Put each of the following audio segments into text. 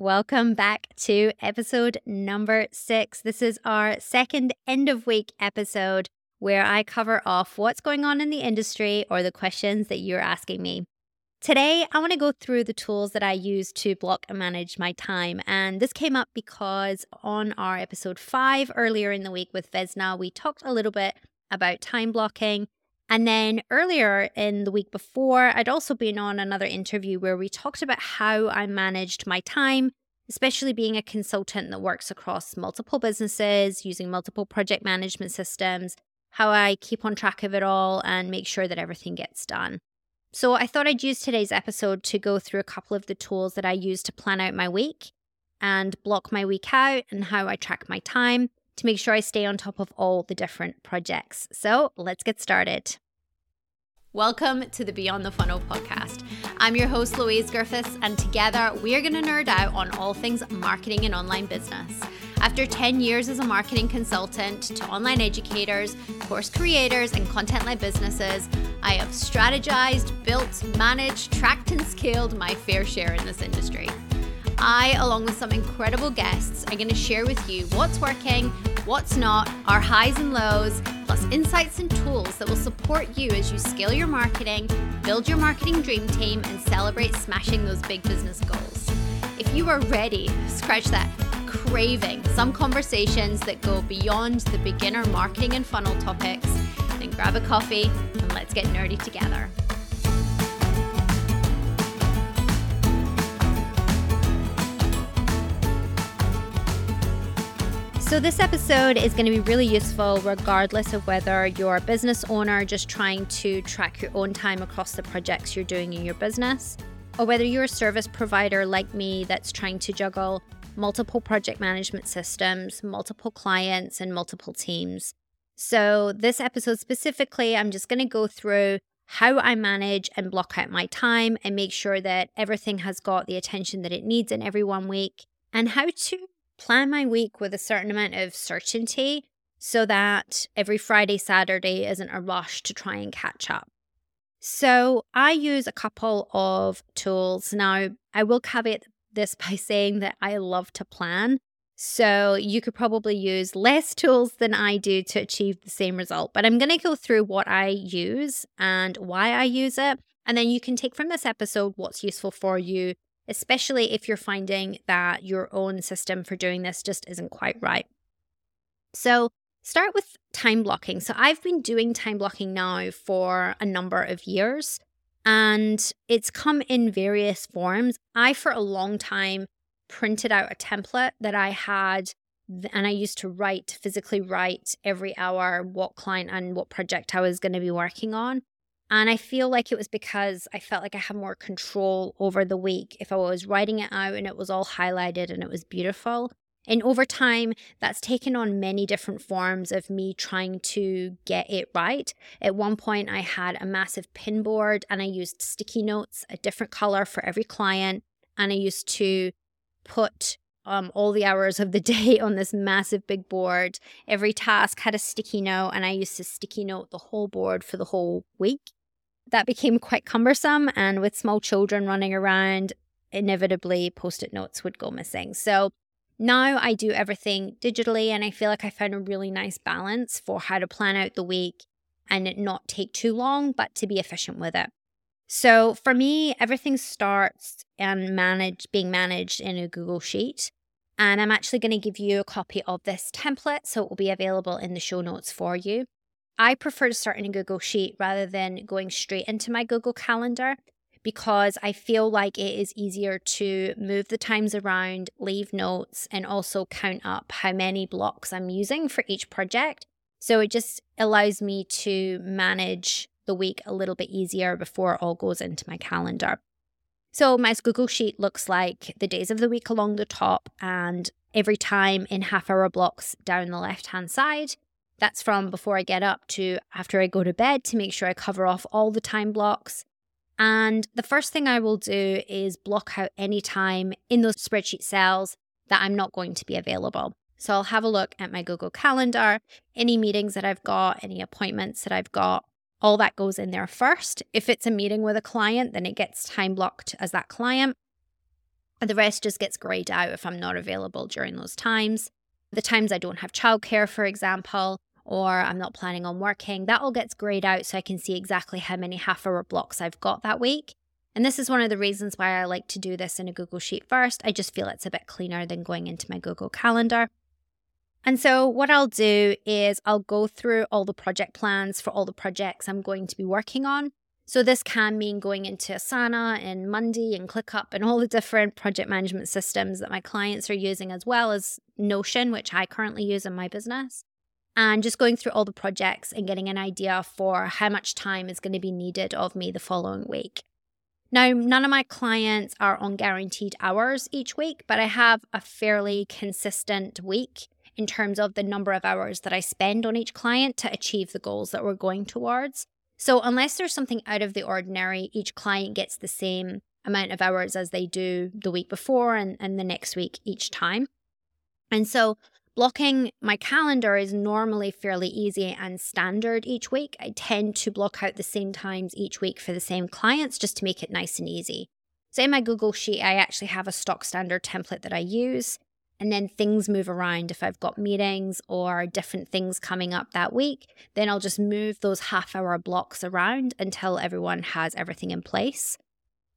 Welcome back to episode number six. This is our second end of week episode where I cover off what's going on in the industry or the questions that you're asking me. Today, I want to go through the tools that I use to block and manage my time. And this came up because on our episode five earlier in the week with Vesna, we talked a little bit about time blocking. And then earlier in the week before, I'd also been on another interview where we talked about how I managed my time, especially being a consultant that works across multiple businesses, using multiple project management systems, how I keep on track of it all and make sure that everything gets done. So I thought I'd use today's episode to go through a couple of the tools that I use to plan out my week and block my week out and how I track my time to make sure I stay on top of all the different projects. So let's get started. Welcome to the Beyond the Funnel podcast. I'm your host, Louise Griffiths, and together we are going to nerd out on all things marketing and online business. After 10 years as a marketing consultant to online educators, course creators, and content led businesses, I have strategized, built, managed, tracked, and scaled my fair share in this industry. I, along with some incredible guests, are going to share with you what's working, what's not, our highs and lows, plus insights and tools that will support you as you scale your marketing, build your marketing dream team, and celebrate smashing those big business goals. If you are ready, scratch that craving some conversations that go beyond the beginner marketing and funnel topics, then grab a coffee and let's get nerdy together. So, this episode is going to be really useful regardless of whether you're a business owner just trying to track your own time across the projects you're doing in your business, or whether you're a service provider like me that's trying to juggle multiple project management systems, multiple clients, and multiple teams. So, this episode specifically, I'm just going to go through how I manage and block out my time and make sure that everything has got the attention that it needs in every one week, and how to plan my week with a certain amount of certainty so that every Friday, Saturday isn't a rush to try and catch up. So, I use a couple of tools. Now, I will caveat this by saying that I love to plan. So you could probably use less tools than I do to achieve the same result. But I'm going to go through what I use and why I use it. And then you can take from this episode what's useful for you, especially if you're finding that your own system for doing this just isn't quite right. So, start with time blocking. So, I've been doing time blocking now for a number of years and it's come in various forms. I, for a long time, printed out a template that I had and I used to write, physically write every hour what client and what project I was going to be working on. And I feel like it was because I felt like I had more control over the week if I was writing it out and it was all highlighted and it was beautiful. And over time, that's taken on many different forms of me trying to get it right. At one point, I had a massive pin board and I used sticky notes, a different color for every client. And I used to put um, all the hours of the day on this massive big board. Every task had a sticky note, and I used to sticky note the whole board for the whole week. That became quite cumbersome. And with small children running around, inevitably post it notes would go missing. So now I do everything digitally, and I feel like I found a really nice balance for how to plan out the week and not take too long, but to be efficient with it. So for me, everything starts um, and managed being managed in a Google Sheet. And I'm actually going to give you a copy of this template, so it will be available in the show notes for you. I prefer to start in a Google Sheet rather than going straight into my Google Calendar because I feel like it is easier to move the times around, leave notes, and also count up how many blocks I'm using for each project. So it just allows me to manage the week a little bit easier before it all goes into my calendar. So my Google Sheet looks like the days of the week along the top and every time in half hour blocks down the left hand side. That's from before I get up to after I go to bed to make sure I cover off all the time blocks. And the first thing I will do is block out any time in those spreadsheet cells that I'm not going to be available. So I'll have a look at my Google Calendar, any meetings that I've got, any appointments that I've got. All that goes in there first. If it's a meeting with a client, then it gets time blocked as that client. The rest just gets grayed out if I'm not available during those times. The times I don't have childcare, for example, or I'm not planning on working, that all gets grayed out so I can see exactly how many half hour blocks I've got that week. And this is one of the reasons why I like to do this in a Google Sheet first. I just feel it's a bit cleaner than going into my Google Calendar. And so, what I'll do is I'll go through all the project plans for all the projects I'm going to be working on. So, this can mean going into Asana and Monday and ClickUp and all the different project management systems that my clients are using, as well as Notion, which I currently use in my business. And just going through all the projects and getting an idea for how much time is going to be needed of me the following week. Now, none of my clients are on guaranteed hours each week, but I have a fairly consistent week in terms of the number of hours that I spend on each client to achieve the goals that we're going towards. So, unless there's something out of the ordinary, each client gets the same amount of hours as they do the week before and, and the next week each time. And so, blocking my calendar is normally fairly easy and standard each week. I tend to block out the same times each week for the same clients just to make it nice and easy. So, in my Google Sheet, I actually have a stock standard template that I use and then things move around. If I've got meetings or different things coming up that week, then I'll just move those half hour blocks around until everyone has everything in place.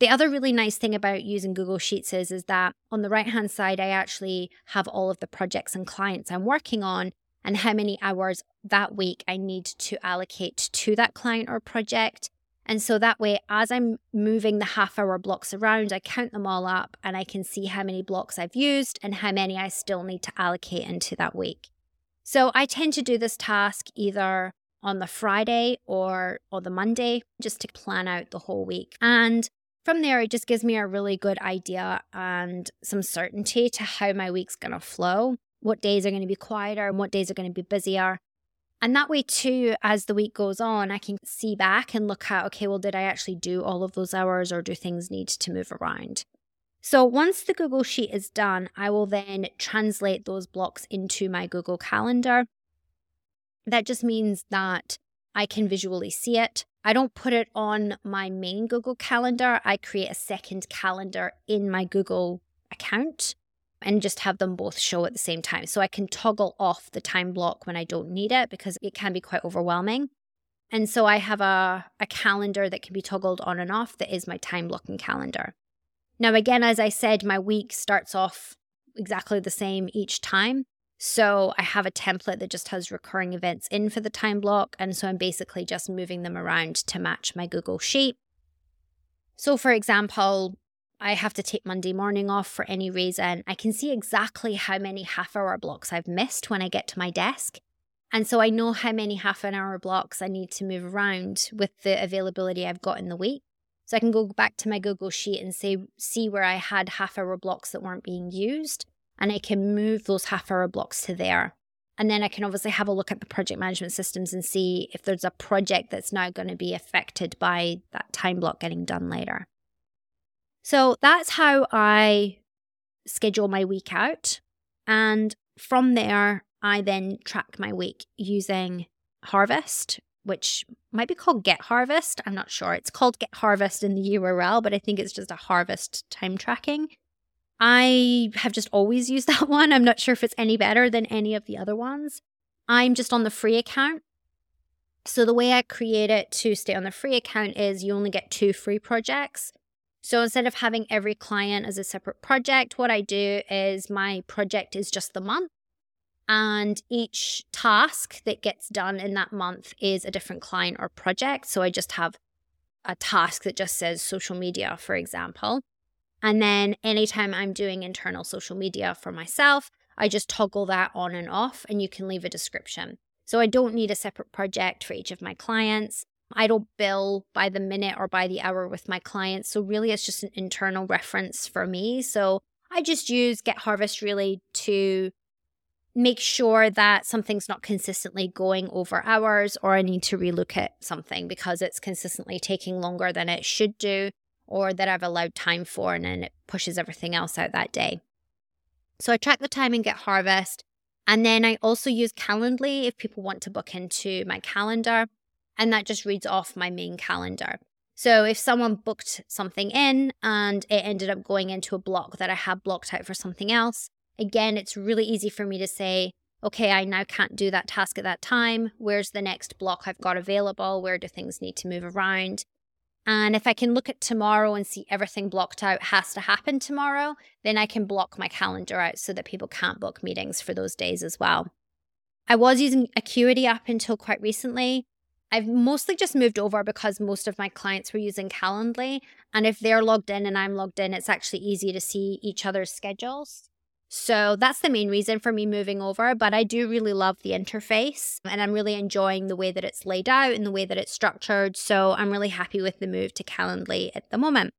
The other really nice thing about using Google Sheets is, is that on the right hand side, I actually have all of the projects and clients I'm working on and how many hours that week I need to allocate to that client or project. And so that way, as I'm moving the half hour blocks around, I count them all up and I can see how many blocks I've used and how many I still need to allocate into that week. So I tend to do this task either on the Friday or on the Monday just to plan out the whole week. And from there, it just gives me a really good idea and some certainty to how my week's going to flow, what days are going to be quieter and what days are going to be busier. And that way, too, as the week goes on, I can see back and look at, okay, well, did I actually do all of those hours or do things need to move around? So once the Google Sheet is done, I will then translate those blocks into my Google Calendar. That just means that I can visually see it. I don't put it on my main Google Calendar. I create a second calendar in my Google account and just have them both show at the same time. So I can toggle off the time block when I don't need it because it can be quite overwhelming. And so I have a, a calendar that can be toggled on and off that is my time blocking calendar. Now, again, as I said, my week starts off exactly the same each time. So I have a template that just has recurring events in for the time block. And so I'm basically just moving them around to match my Google Sheet. So, for example, I have to take Monday morning off for any reason, I can see exactly how many half hour blocks I've missed when I get to my desk. And so I know how many half an hour blocks I need to move around with the availability I've got in the week. So I can go back to my Google Sheet and say, see where I had half hour blocks that weren't being used. And I can move those half hour blocks to there. And then I can obviously have a look at the project management systems and see if there's a project that's now going to be affected by that time block getting done later. So that's how I schedule my week out. And from there, I then track my week using Harvest, which might be called Get Harvest. I'm not sure. It's called Get Harvest in the URL, but I think it's just a Harvest time tracking. I have just always used that one. I'm not sure if it's any better than any of the other ones. I'm just on the free account. So the way I create it to stay on the free account is you only get two free projects. So instead of having every client as a separate project, what I do is my project is just the month. And each task that gets done in that month is a different client or project. So I just have a task that just says social media, for example. And then anytime I'm doing internal social media for myself, I just toggle that on and off, and you can leave a description. So I don't need a separate project for each of my clients. I don't bill by the minute or by the hour with my clients. So, really, it's just an internal reference for me. So, I just use Get Harvest really to make sure that something's not consistently going over hours or I need to relook at something because it's consistently taking longer than it should do or that I've allowed time for and then it pushes everything else out that day. So I track the time and Get Harvest. And then I also use Calendly if people want to book into my calendar and that just reads off my main calendar. So if someone booked something in and it ended up going into a block that I had blocked out for something else, again, it's really easy for me to say, okay, I now can't do that task at that time. Where's the next block I've got available? Where do things need to move around? And if I can look at tomorrow and see everything blocked out has to happen tomorrow, then I can block my calendar out so that people can't book meetings for those days as well. I was using Acuity up until quite recently. I've mostly just moved over because most of my clients were using Calendly. And if they're logged in and I'm logged in, it's actually easy to see each other's schedules. So that's the main reason for me moving over. But I do really love the interface and I'm really enjoying the way that it's laid out and the way that it's structured. So I'm really happy with the move to Calendly at the moment.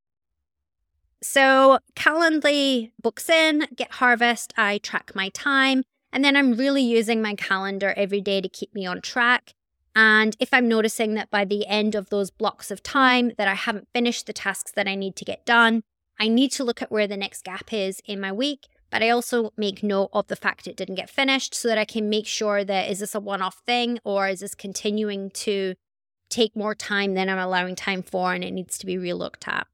So Calendly books in, get harvest, I track my time, and then I'm really using my calendar every day to keep me on track. And if I'm noticing that by the end of those blocks of time that I haven't finished the tasks that I need to get done, I need to look at where the next gap is in my week. But I also make note of the fact it didn't get finished so that I can make sure that is this a one off thing or is this continuing to take more time than I'm allowing time for and it needs to be relooked at.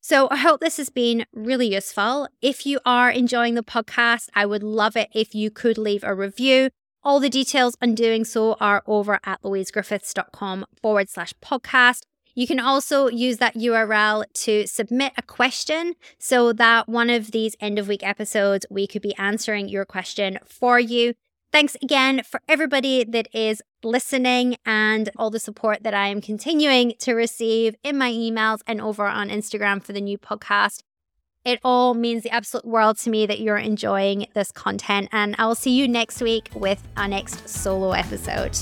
So I hope this has been really useful. If you are enjoying the podcast, I would love it if you could leave a review all the details on doing so are over at louisegriffiths.com forward slash podcast. You can also use that URL to submit a question so that one of these end of week episodes, we could be answering your question for you. Thanks again for everybody that is listening and all the support that I am continuing to receive in my emails and over on Instagram for the new podcast. It all means the absolute world to me that you're enjoying this content. And I will see you next week with our next solo episode.